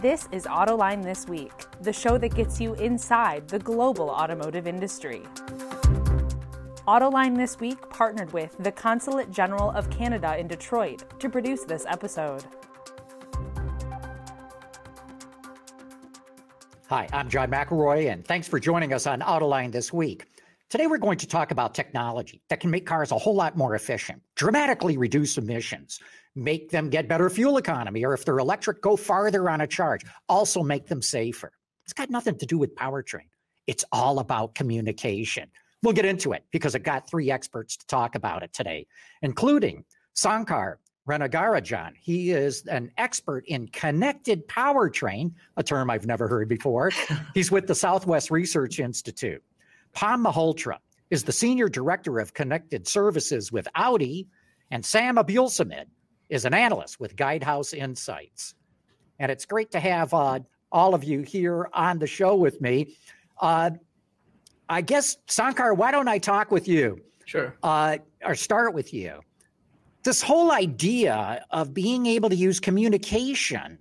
This is Autoline This Week, the show that gets you inside the global automotive industry. Autoline This Week partnered with the Consulate General of Canada in Detroit to produce this episode. Hi, I'm John McElroy, and thanks for joining us on Autoline this week. Today, we're going to talk about technology that can make cars a whole lot more efficient, dramatically reduce emissions, make them get better fuel economy, or if they're electric, go farther on a charge, also make them safer. It's got nothing to do with powertrain. It's all about communication. We'll get into it because I've got three experts to talk about it today, including Sankar Rengarajan. He is an expert in connected powertrain, a term I've never heard before. He's with the Southwest Research Institute. Pam Malhotra is the Senior Director of Connected Services with Audi, and Sam Abuelsamid is an analyst with Guidehouse Insights. And it's great to have uh, all of you here on the show with me. Uh, I guess, Sankar, why don't I talk with you? Sure. Uh, or start with you. This whole idea of being able to use communication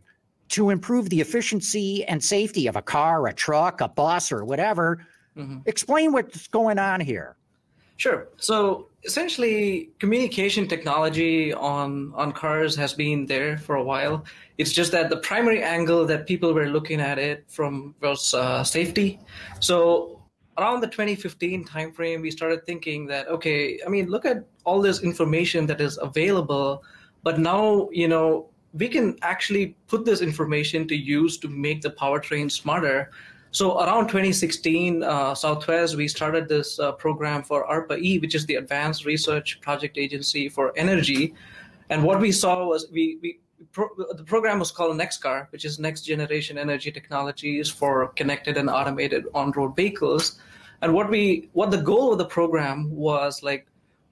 to improve the efficiency and safety of a car, a truck, a bus, or whatever. Mm-hmm. Explain what's going on here. Sure. So essentially, communication technology on on cars has been there for a while. It's just that the primary angle that people were looking at it from was uh, safety. So around the 2015 timeframe, we started thinking that okay, I mean, look at all this information that is available, but now you know we can actually put this information to use to make the powertrain smarter. So around 2016, uh, Southwest, we started this uh, program for ARPA-E, which is the Advanced Research Project Agency for Energy. And what we saw was we, we pro- the program was called NextCar, which is Next Generation Energy Technologies for Connected and Automated On-Road Vehicles. And what we what the goal of the program was like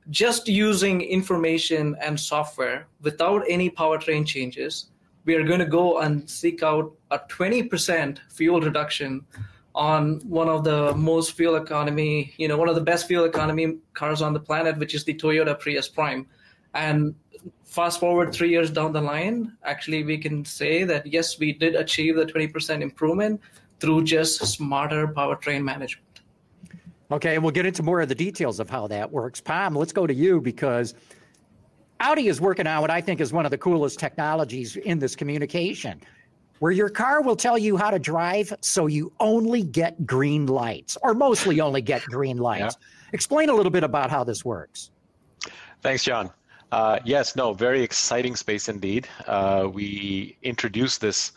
just using information and software without any powertrain changes. We are going to go and seek out a 20% fuel reduction on one of the most fuel economy, you know, one of the best fuel economy cars on the planet, which is the Toyota Prius Prime. And fast forward three years down the line, actually, we can say that yes, we did achieve the 20% improvement through just smarter powertrain management. Okay, and we'll get into more of the details of how that works. Pam, let's go to you because Audi is working on what I think is one of the coolest technologies in this communication, where your car will tell you how to drive so you only get green lights, or mostly only get green lights. Yeah. Explain a little bit about how this works. Thanks, John. Uh, yes, no, very exciting space indeed. Uh, we introduced this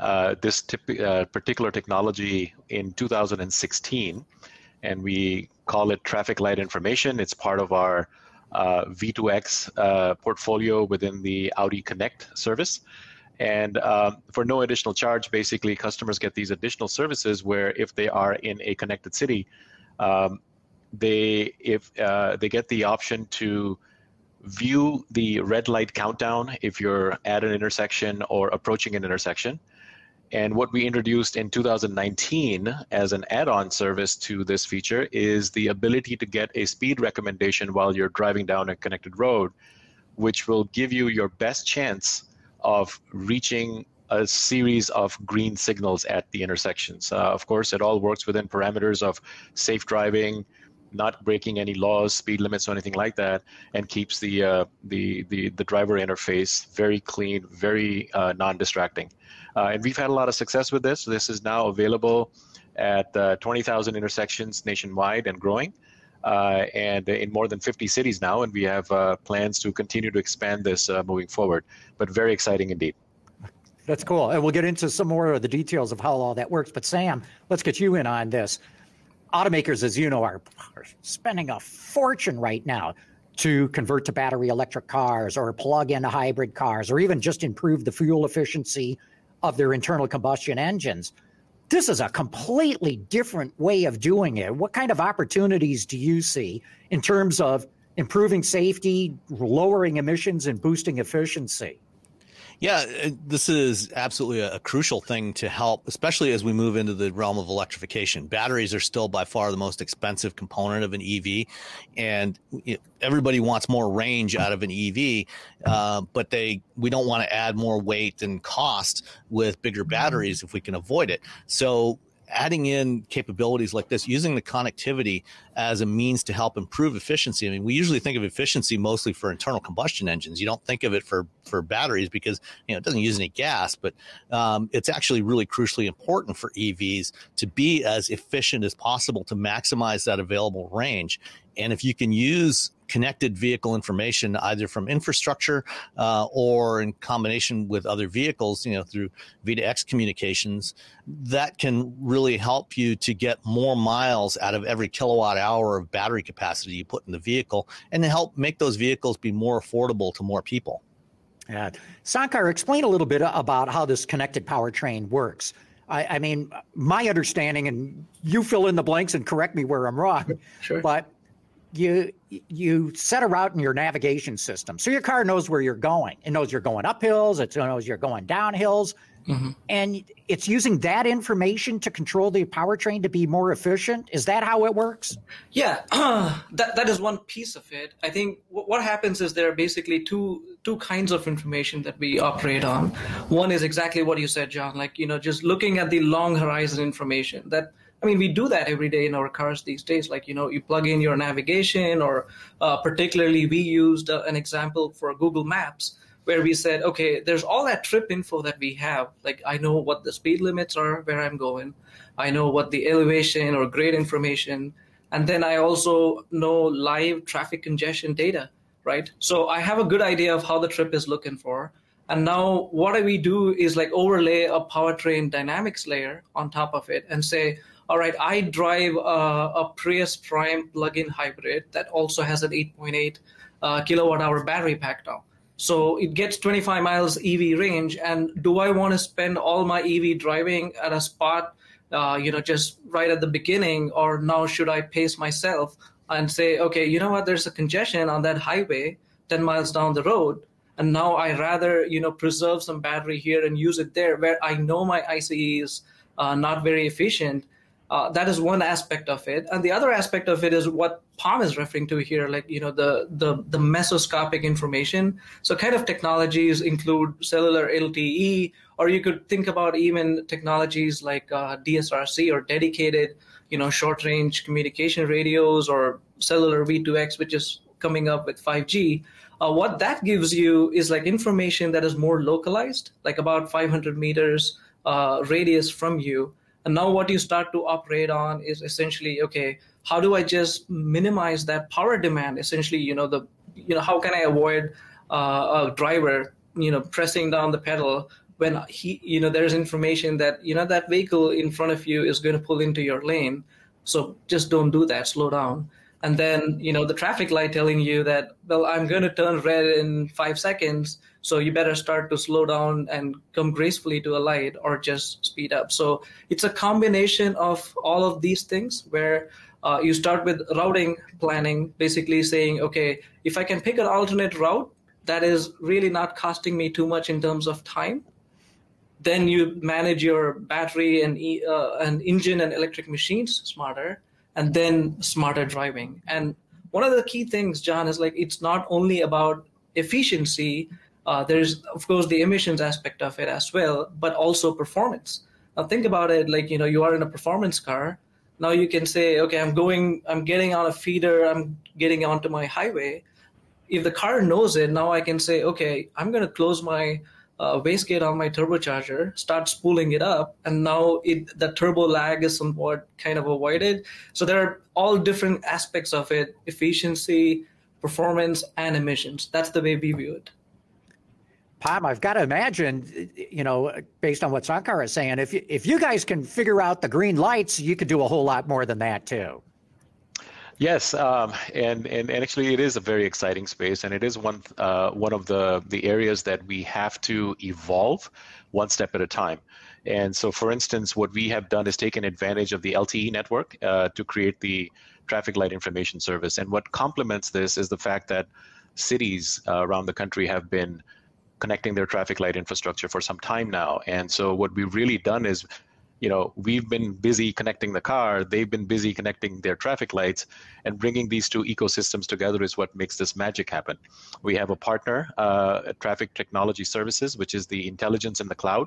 uh, this tip, uh, particular technology in 2016 and we call it traffic light information. It's part of our V2X uh, portfolio within the Audi Connect service. And um, for no additional charge, basically, customers get these additional services where if they are in a connected city, um, they if uh, they get the option to view the red light countdown if you're at an intersection or approaching an intersection. And what we introduced in 2019 as an add on service to this feature is the ability to get a speed recommendation while you're driving down a connected road, which will give you your best chance of reaching a series of green signals at the intersections. Uh, of course, it all works within parameters of safe driving, not breaking any laws, speed limits, or anything like that, and keeps the uh, the, the the driver interface very clean, very uh, non-distracting. Uh, and we've had a lot of success with this. This is now available at uh, 20,000 intersections nationwide and growing. Uh, and in more than 50 cities now, and we have uh, plans to continue to expand this uh, moving forward. But very exciting indeed. That's cool. And we'll get into some more of the details of how all that works. But Sam, let's get you in on this. Automakers, as you know, are, are spending a fortune right now to convert to battery electric cars or plug in hybrid cars or even just improve the fuel efficiency of their internal combustion engines. This is a completely different way of doing it. What kind of opportunities do you see in terms of improving safety, lowering emissions, and boosting efficiency? Yeah, uh, this is absolutely a, crucial thing to help, especially as we move into the realm of electrification. Batteries are still by far the most expensive component of an EV, and everybody wants more range out of an EV, uh, but they we don't want to add more weight and cost with bigger batteries if we can avoid it. So adding in capabilities like this, using the connectivity as a means to help improve efficiency. I mean, we usually think of efficiency mostly for internal combustion engines. You don't think of it for for batteries because you know it doesn't use any gas, but um, it's actually really crucially important for EVs to be as efficient as possible to maximize that available range. And if you can use connected vehicle information either from infrastructure uh, or in combination with other vehicles, you know, through V2X communications, that can really help you to get more miles out of every kilowatt hour of battery capacity you put in the vehicle and to help make those vehicles be more affordable to more people. Yeah. Sankar, explain a little bit about how this connected powertrain works. I, I, mean, my understanding, and you fill in the blanks and correct me where I'm wrong, sure. but you you set a route in your navigation system, so your car knows where you're going. It knows you're going up hills. It knows you're going down hills, mm-hmm. and it's using that information to control the powertrain to be more efficient. Is that how it works? Yeah, uh, that that is one piece of it. I think w- what happens is there are basically two two kinds of information that we operate on. One is exactly what you said, John. Like you know, just looking at the long horizon information that I mean, we do that every day in our cars these days. Like, you know, you plug in your navigation, or uh, particularly, we used uh, an example for Google Maps where we said, okay, there's all that trip info that we have. Like, I know what the speed limits are, where I'm going, I know what the elevation or grade information, and then I also know live traffic congestion data, right? So I have a good idea of how the trip is looking for. And now what we do is like overlay a powertrain dynamics layer on top of it and say, all right, I drive a, a Prius Prime plug-in hybrid that also has an 8.8 uh, kilowatt hour battery pack now. So it gets 25 miles EV range. And do I want to spend all my EV driving at a spot, uh, you know, just right at the beginning, or now should I pace myself and say, okay, you know what, there's a congestion on that highway 10 miles down the road. And now I rather, you know, preserve some battery here and use it there where I know my ICE is uh, not very efficient uh, that is one aspect of it, and the other aspect of it is what Pam is referring to here, like you know the the the mesoscopic information. So kind of technologies include cellular LTE, or you could think about even technologies like uh, DSRC or dedicated, you know, short range communication radios or cellular V2X, which is coming up with 5G. Uh, what that gives you is like information that is more localized, like about 500 meters uh, radius from you and now what you start to operate on is essentially, okay, how do I just minimize that power demand? Essentially, you know, the you know, how can I avoid uh, a driver, you know, pressing down the pedal when he, you know, there's information that you know that vehicle in front of you is going to pull into your lane. So just don't do that. Slow down. And then you know the traffic light telling you that well, I'm going to turn red in five seconds so you better start to slow down and come gracefully to a light or just speed up. So it's a combination of all of these things where uh, you start with routing planning, basically saying, okay, if I can pick an alternate route that is really not costing me too much in terms of time, then you manage your battery and uh, and engine and electric machines smarter, and then smarter driving. And one of the key things, John, is like it's not only about efficiency uh, there's of course the emissions aspect of it as well, but also performance. Now think about it like you know you are in a performance car. Now you can say, okay, I'm going, I'm getting on a feeder, I'm getting onto my highway. If the car knows it, now I can say, okay, I'm going to close my uh, wastegate on my turbocharger, start spooling it up, and now it, the turbo lag is somewhat kind of avoided. So there are all different aspects of it: efficiency, performance, and emissions. That's the way we view it. Pam, I've got to imagine, you know, based on what Sankar is saying, if you, if you guys can figure out the green lights, you could do a whole lot more than that too. Yes, um, and, and and actually, it is a very exciting space, and it is one uh, one of the the areas that we have to evolve one step at a time. And so, for instance, what we have done is taken advantage of the LTE network uh, to create the traffic light information service. And what complements this is the fact that cities uh, around the country have been connecting their traffic light infrastructure for some time now. And so what we've really done is, you know, we've been busy connecting the car, they've been busy connecting their traffic lights, and bringing these two ecosystems together is what makes this magic happen. We have a partner, uh, Traffic Technology Services, which is the intelligence in the cloud,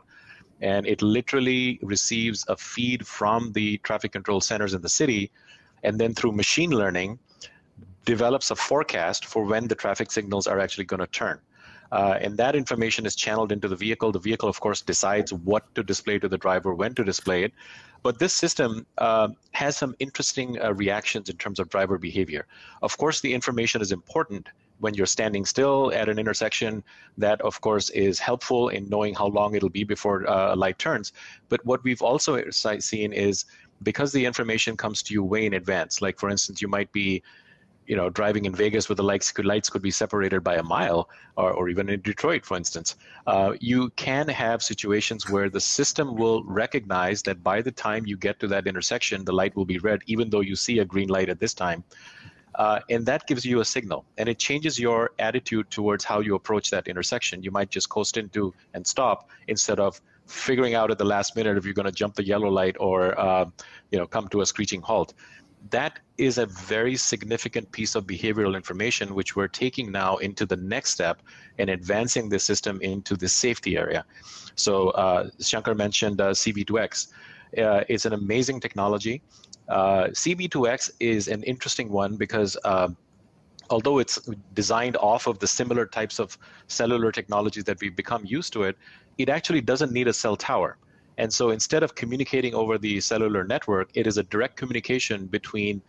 and it literally receives a feed from the traffic control centers in the city, and then through machine learning, develops a forecast for when the traffic signals are actually going to turn. Uh, and that information is channeled into the vehicle. The vehicle, of course, decides what to display to the driver, when to display it. But this system uh, has some interesting uh, reactions in terms of driver behavior. Of course, the information is important when you're standing still at an intersection. That, of course, is helpful in knowing how long it'll be before uh, a light turns. But what we've also seen is because the information comes to you way in advance, like for instance, you might be you know, driving in Vegas where the lights could, lights could be separated by a mile, or, or even in Detroit, for instance, uh, you can have situations where the system will recognize that by the time you get to that intersection, the light will be red, even though you see a green light at this time. Uh, and that gives you a signal, and it changes your attitude towards how you approach that intersection. You might just coast into and stop instead of figuring out at the last minute if you're going to jump the yellow light or uh, you know come to a screeching halt that is a very significant piece of behavioral information which we're taking now into the next step and advancing the system into the safety area. So uh, Shankar mentioned uh, CV2X. Uh, it's an amazing technology. Uh, CV2X is an interesting one because uh, although it's designed off of the similar types of cellular technologies that we've become used to it, it actually doesn't need a cell tower. And so instead of communicating over the cellular network, it is a direct communication between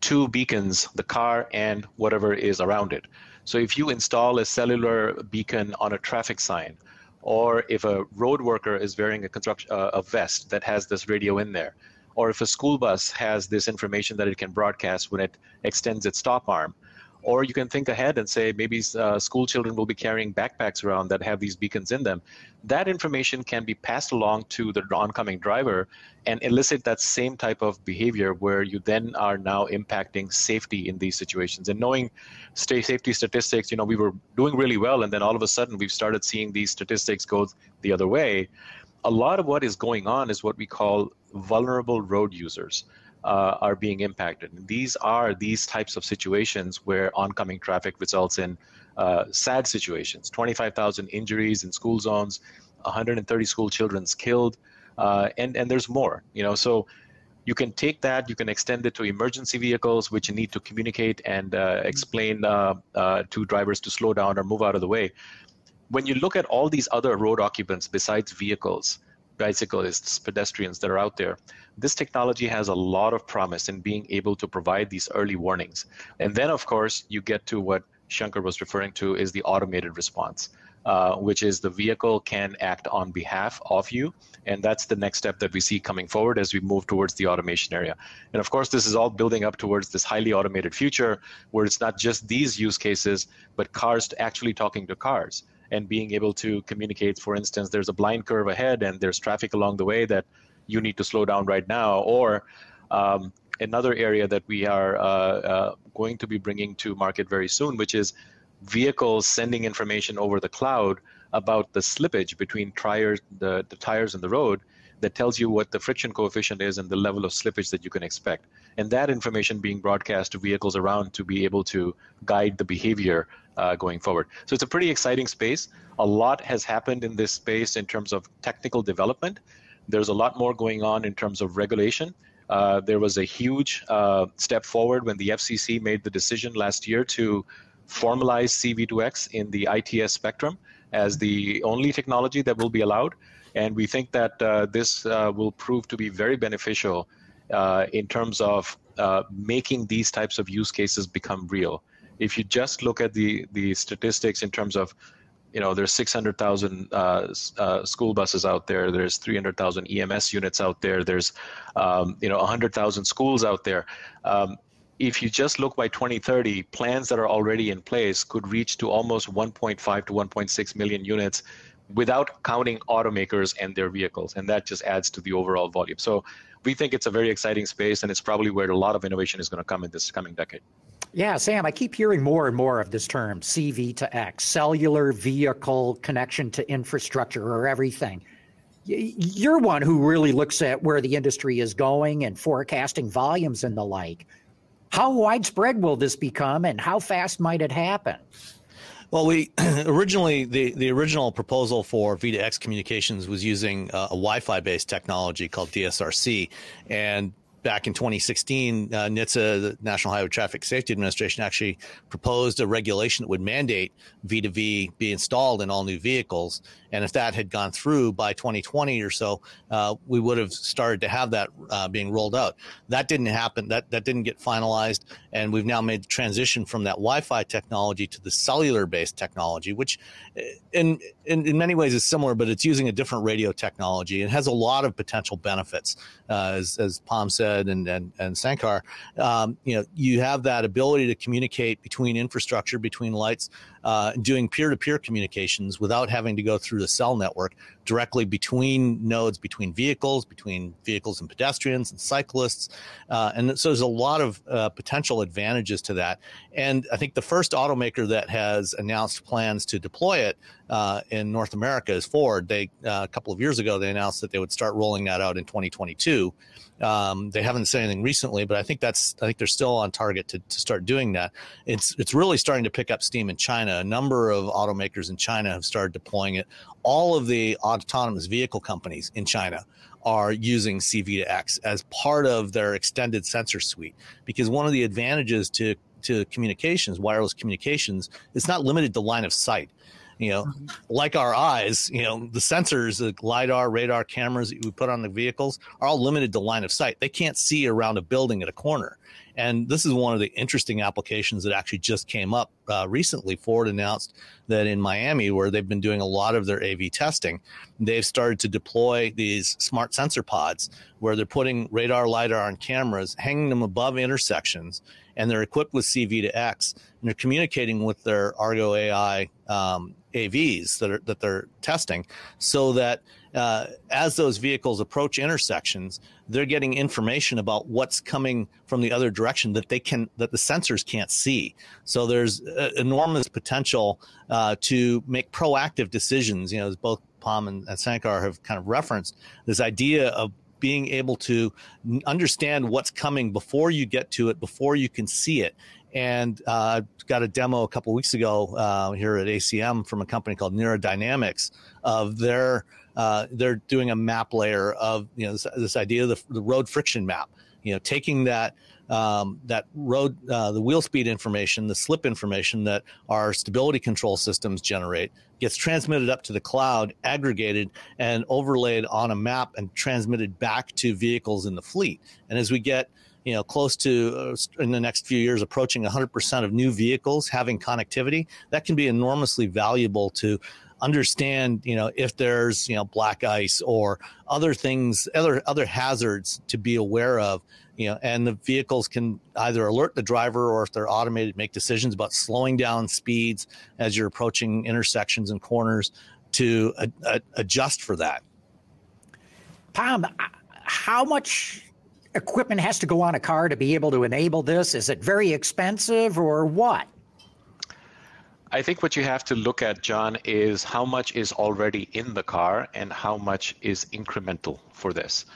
two beacons, the car and whatever is around it. So if you install a cellular beacon on a traffic sign, or if a road worker is wearing a, construction, uh, a vest that has this radio in there, or if a school bus has this information that it can broadcast when it extends its stop arm, or you can think ahead and say maybe uh, school children will be carrying backpacks around that have these beacons in them. That information can be passed along to the oncoming driver and elicit that same type of behavior where you then are now impacting safety in these situations. And knowing state safety statistics, you know, we were doing really well, and then all of a sudden we've started seeing these statistics go the other way. A lot of what is going on is what we call vulnerable road users uh, are being impacted. And these are these types of situations where oncoming traffic results in uh, sad situations 25,000 injuries in school zones, 130 school children killed, uh, and, and there's more. You know, so you can take that, you can extend it to emergency vehicles, which need to communicate and uh, explain uh, uh, to drivers to slow down or move out of the way. When you look at all these other road occupants besides vehicles, bicyclists, pedestrians that are out there. This technology has a lot of promise in being able to provide these early warnings. And then, of course, you get to what Shankar was referring to is the automated response. Uh, which is the vehicle can act on behalf of you. And that's the next step that we see coming forward as we move towards the automation area. And of course, this is all building up towards this highly automated future where it's not just these use cases, but cars actually talking to cars and being able to communicate. For instance, there's a blind curve ahead and there's traffic along the way that you need to slow down right now. Or um, another area that we are uh, uh, going to be bringing to market very soon, which is vehicles sending information over the cloud about the slippage between tires, the, the tires in the road that tells you what the friction coefficient is and the level of slippage that you can expect. And that information being broadcast to vehicles around to be able to guide the behavior uh, going forward. So it's a pretty exciting space. A lot has happened in this space in terms of technical development. There's a lot more going on in terms of regulation. Uh, there was a huge uh, step forward when the FCC made the decision last year to formalize CV2X in the ITS spectrum as the only technology that will be allowed. And we think that uh, this uh, will prove to be very beneficial uh, in terms of uh, making these types of use cases become real. If you just look at the the statistics in terms of you know there's 600,000 uh, uh, school buses out there there's 300,000 EMS units out there there's um, you know 100,000 schools out there. Um, if you just look by 2030 plans that are already in place could reach to almost 1.5 to 1.6 million units without counting automakers and their vehicles and that just adds to the overall volume. So we think it's a very exciting space and it's probably where a lot of innovation is going to come in this coming decade Yeah, Sam, I keep hearing more and more of this term CV2X, cellular vehicle connection to infrastructure or everything. You're one who really looks at where the industry is going and forecasting volumes and the like. How widespread will this become and how fast might it happen? Well, we originally the, the original proposal for V2X communications was using uh, a Wi-Fi based technology called DSRC, and back in 2016, uh, NHTSA, the National Highway Traffic Safety Administration, actually proposed a regulation that would mandate V2V be installed in all new vehicles. And if that had gone through by 2020 or so, uh, we would have started to have that uh, being rolled out. That didn't happen. That that didn't get finalized, and we've now made the transition from that Wi-Fi technology to the cellular-based technology, which, uh, in, in in many ways is similar, but it's using a different radio technology. It has a lot of potential benefits, uh, as as Pam said and and and Sankar. Um, you know, you have that ability to communicate between infrastructure, between lights uh, doing peer-to-peer communications without having to go through the cell network directly between nodes, between vehicles, between vehicles and pedestrians and cyclists. Uh, and so there's a lot of uh, potential advantages to that. And I think the first automaker that has announced plans to deploy it uh, in North America is Ford. They uh, a couple of years ago they announced that they would start rolling that out in 2022. Um, they haven't said anything recently, but I think that's I think they're still on target to, to start doing that. It's it's really starting to pick up steam in China. A number of automakers in China have started deploying it. All of the autonomous vehicle companies in China are using CV2X as part of their extended sensor suite because one of the advantages to to communications, wireless communications, it's not limited to line of sight you know, mm-hmm. like our eyes, you know, the sensors, the LiDAR, radar cameras that we put on the vehicles are all limited to line of sight. They can't see around a building at a corner. And this is one of the interesting applications that actually just came up uh, recently. Ford announced that in Miami, where they've been doing a lot of their AV testing, they've started to deploy these smart sensor pods where they're putting radar, LiDAR, and cameras, hanging them above intersections, and they're equipped with CV2X, and they're communicating with their Argo AI um, AVs that are that they're testing, so that uh, as those vehicles approach intersections, they're getting information about what's coming from the other direction that they can that the sensors can't see. So there's uh, enormous potential uh, to make proactive decisions. You know, as both Pam and, and Sankar have kind of referenced this idea of being able to understand what's coming before you get to it, before you can see it, and uh, got a demo a couple weeks ago uh, here at ACM from a company called NIRA Dynamics of their uh, they're doing a map layer of you know this, this idea of the, the, road friction map. You know, taking that um, that road uh, the wheel speed information, the slip information that our stability control systems generate gets transmitted up to the cloud, aggregated and overlaid on a map and transmitted back to vehicles in the fleet. And as we get you know, close to uh, in the next few years approaching 100% of new vehicles having connectivity, that can be enormously valuable to understand, you know, if there's, you know, black ice or other things, other other hazards to be aware of, you know, and the vehicles can either alert the driver or if they're automated, make decisions about slowing down speeds as you're approaching intersections and corners to adjust for that. Pam, how much equipment has to go on a car to be able to enable this? Is it very expensive or what? I think what you have to look at, John, is how much is already in the car and how much is incremental for this.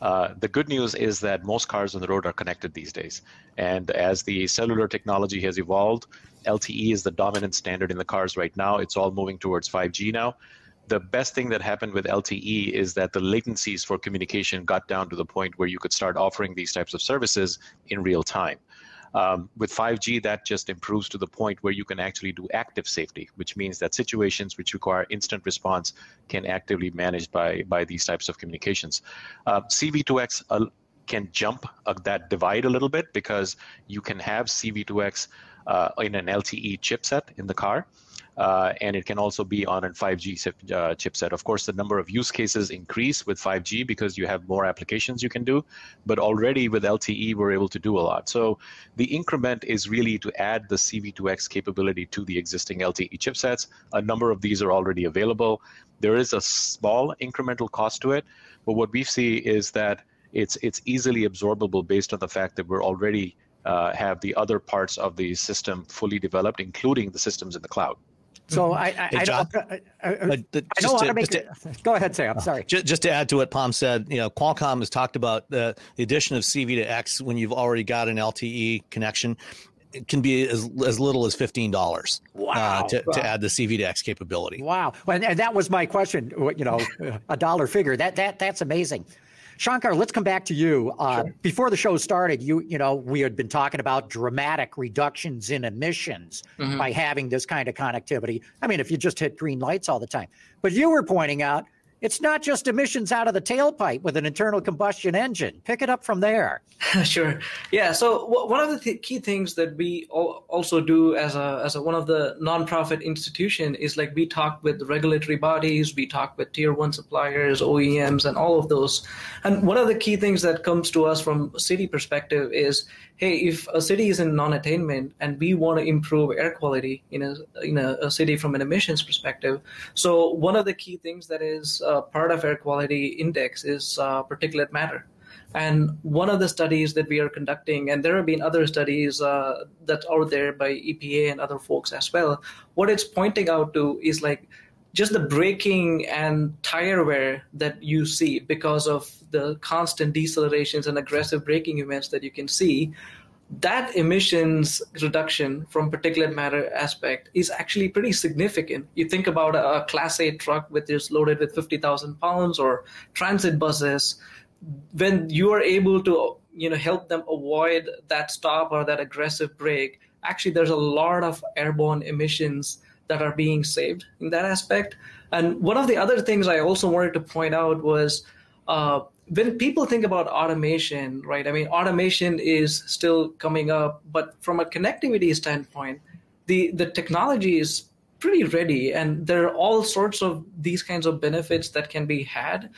Uh, the good news is that most cars on the road are connected these days. And as the cellular technology has evolved, LTE is the dominant standard in the cars right now. It's all moving towards 5G now the best thing that happened with LTE is that the latencies for communication got down to the point where you could start offering these types of services in real time. Um, with 5G, that just improves to the point where you can actually do active safety, which means that situations which require instant response can actively managed by, by these types of communications. Uh, CV2X uh, can jump uh, that divide a little bit because you can have CV2X uh, in an LTE chipset in the car uh, and it can also be on a 5G uh, chipset. Of course, the number of use cases increase with 5G because you have more applications you can do, but already with LTE, we're able to do a lot. So the increment is really to add the CV2X capability to the existing LTE chipsets. A number of these are already available. There is a small incremental cost to it, but what we see is that it's it's easily absorbable based on the fact that we're already uh, have the other parts of the system fully developed, including the systems in the cloud. So I, I, hey, I, John, I, I, I know how to make it. Go ahead, Sam. Sorry. Just, just, to add to what Pam said, you know, Qualcomm has talked about the, the addition of CV2X when you've already got an LTE connection. It can be as, as little as fifteen dollars uh, wow. uh, to, wow. to add the CV2X capability. Wow, and, and that was my question. You know, a dollar figure that that that's amazing. Shankar, let's come back to you. Uh, sure. Before the show started, you you know we had been talking about dramatic reductions in emissions mm-hmm. by having this kind of connectivity. I mean, if you just hit green lights all the time, but you were pointing out it's not just emissions out of the tailpipe with an internal combustion engine. Pick it up from there. sure. Yeah. So w- one of the th- key things that we also do as a as a, one of the nonprofit institution is like we talk with regulatory bodies, we talk with tier one suppliers, OEMs, and all of those. And one of the key things that comes to us from city perspective is hey, if a city is in non-attainment and we want to improve air quality in a in a, a city from an emissions perspective, so one of the key things that is uh, part of air quality index is uh, particulate matter. And one of the studies that we are conducting, and there have been other studies uh, that are there by EPA and other folks as well, what it's pointing out to is like just the braking and tire wear that you see because of the constant decelerations and aggressive braking events that you can see that emissions reduction from particulate matter aspect is actually pretty significant. You think about a, class A truck which is loaded with 50,000 pounds or transit buses, when you are able to you know help them avoid that stop or that aggressive brake, actually there's a lot of airborne emissions that are being saved in that aspect. And one of the other things I also wanted to point out was uh, when people think about automation, right? I mean, automation is still coming up, but from a connectivity standpoint, the the technology is pretty ready, and there are all sorts of these kinds of benefits that can be had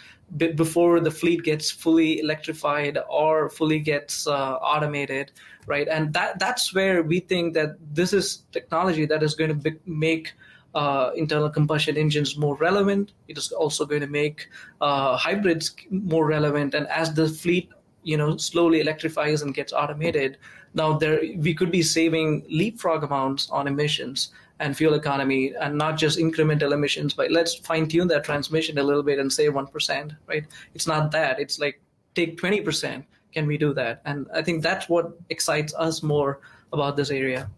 before the fleet gets fully electrified or fully gets uh, automated, right? And that that's where we think that this is technology that is going to be, make uh, internal combustion engines more relevant. It is also going to make uh, hybrids more relevant. And as the fleet, you know, slowly electrifies and gets automated, now there we could be saving leapfrog amounts on emissions and fuel economy, and not just incremental emissions. But let's fine tune that transmission a little bit and say one percent. Right? It's not that. It's like take twenty percent. Can we do that? And I think that's what excites us more about this area.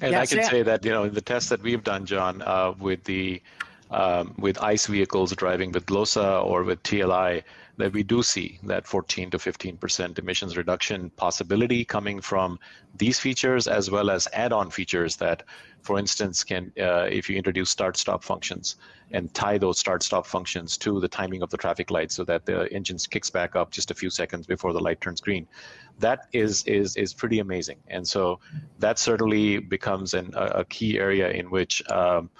And I can say that you know in the tests that we've done, John, uh, with the um, with ICE vehicles driving with GLOSA or with TLI, that we do see that 14 to 15 percent emissions reduction possibility coming from these features as well as add-on features that, for instance, can uh, if you introduce start-stop functions and tie those start-stop functions to the timing of the traffic light so that the engine kicks back up just a few seconds before the light turns green that is is is pretty amazing. And so that certainly becomes an, a, a key area in which um,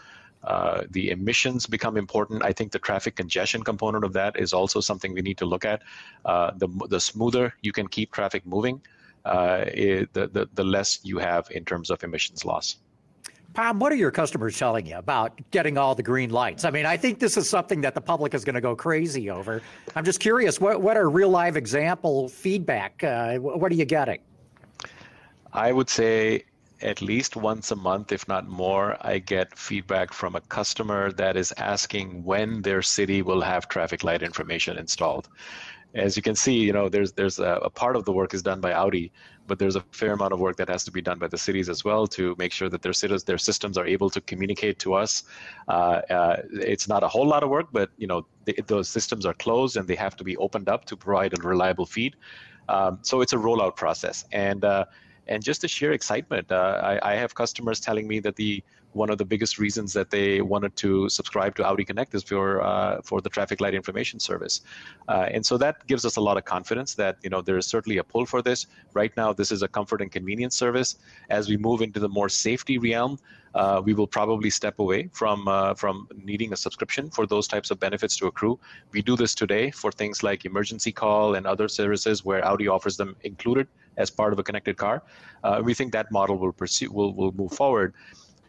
uh, the emissions become important. I think the traffic congestion component of that is also something we need to look at. Uh, the the smoother you can keep traffic moving, uh, it, the, the the less you have in terms of emissions loss. Pam, what are your customers telling you about getting all the green lights? I mean, I think this is something that the public is going to go crazy over. I'm just curious, what, what are real live example feedback? Uh, what are you getting? I would say at least once a month, if not more, I get feedback from a customer that is asking when their city will have traffic light information installed. As you can see, you know, there's there's a, a part of the work is done by Audi, but there's a fair amount of work that has to be done by the cities as well to make sure that their cities, their systems are able to communicate to us. Uh, uh, it's not a whole lot of work, but you know those systems are closed and they have to be opened up to provide a reliable feed. Um, so it's a rollout process, and uh, and just the sheer excitement. Uh, I, I have customers telling me that the one of the biggest reasons that they wanted to subscribe to Audi Connect is for uh, for the traffic light information service, uh, and so that gives us a lot of confidence that you know there is certainly a pull for this. Right now, this is a comfort and convenience service. As we move into the more safety realm, uh, we will probably step away from uh, from needing a subscription for those types of benefits to accrue. We do this today for things like emergency call and other services where Audi offers them included as part of a connected car. Uh, we think that model will pursue will will move forward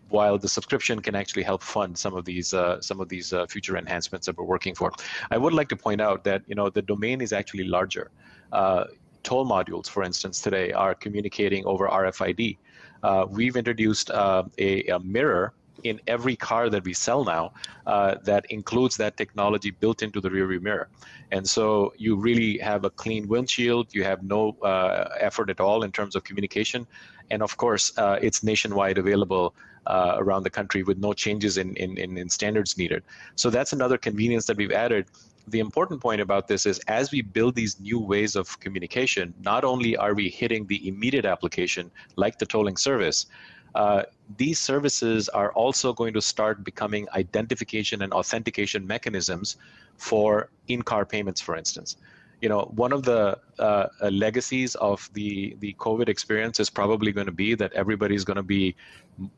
while the subscription can actually help fund some of these uh, some of these uh, future enhancements that we're working for. I would like to point out that you know the domain is actually larger. Uh, toll modules, for instance, today are communicating over RFID. Uh, we've introduced a, a, mirror in every car that we sell now uh, that includes that technology built into the rearview mirror. And so you really have a clean windshield. You have no uh, effort at all in terms of communication. And of course, uh, it's nationwide available uh, around the country with no changes in, in, in standards needed. So that's another convenience that we've added the important point about this is as we build these new ways of communication, not only are we hitting the immediate application like the tolling service, uh, these services are also going to start becoming identification and authentication mechanisms for in-car payments, for instance. You know, one of the uh, uh legacies of the the COVID experience is probably going to be that everybody's going to be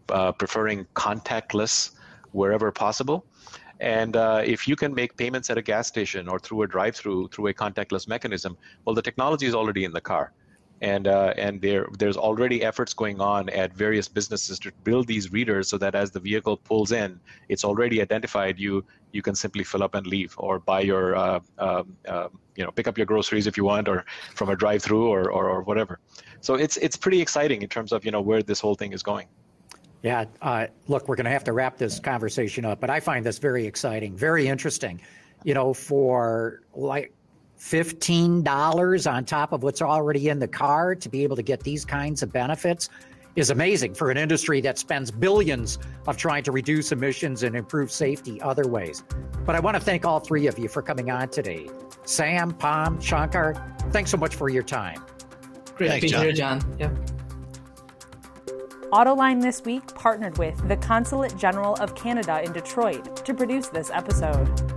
uh, preferring contactless wherever possible. And uh, if you can make payments at a gas station or through a drive-through through a contactless mechanism, well, the technology is already in the car and uh, and there there's already efforts going on at various businesses to build these readers so that as the vehicle pulls in, it's already identified you. You can simply fill up and leave, or buy your uh, uh, you know pick up your groceries if you want, or from a drive-through or, or, or whatever. So it's it's pretty exciting in terms of you know where this whole thing is going. Yeah, uh, look, we're going to have to wrap this conversation up, but I find this very exciting, very interesting. You know, for like $15 on top of what's already in the car to be able to get these kinds of benefits is amazing for an industry that spends billions of trying to reduce emissions and improve safety other ways. But I want to thank all three of you for coming on today. Sam, Pam, Shankar, thanks so much for your time. Great thanks, to be here, John. Yep. Autoline This Week partnered with the Consulate General of Canada in Detroit to produce this episode.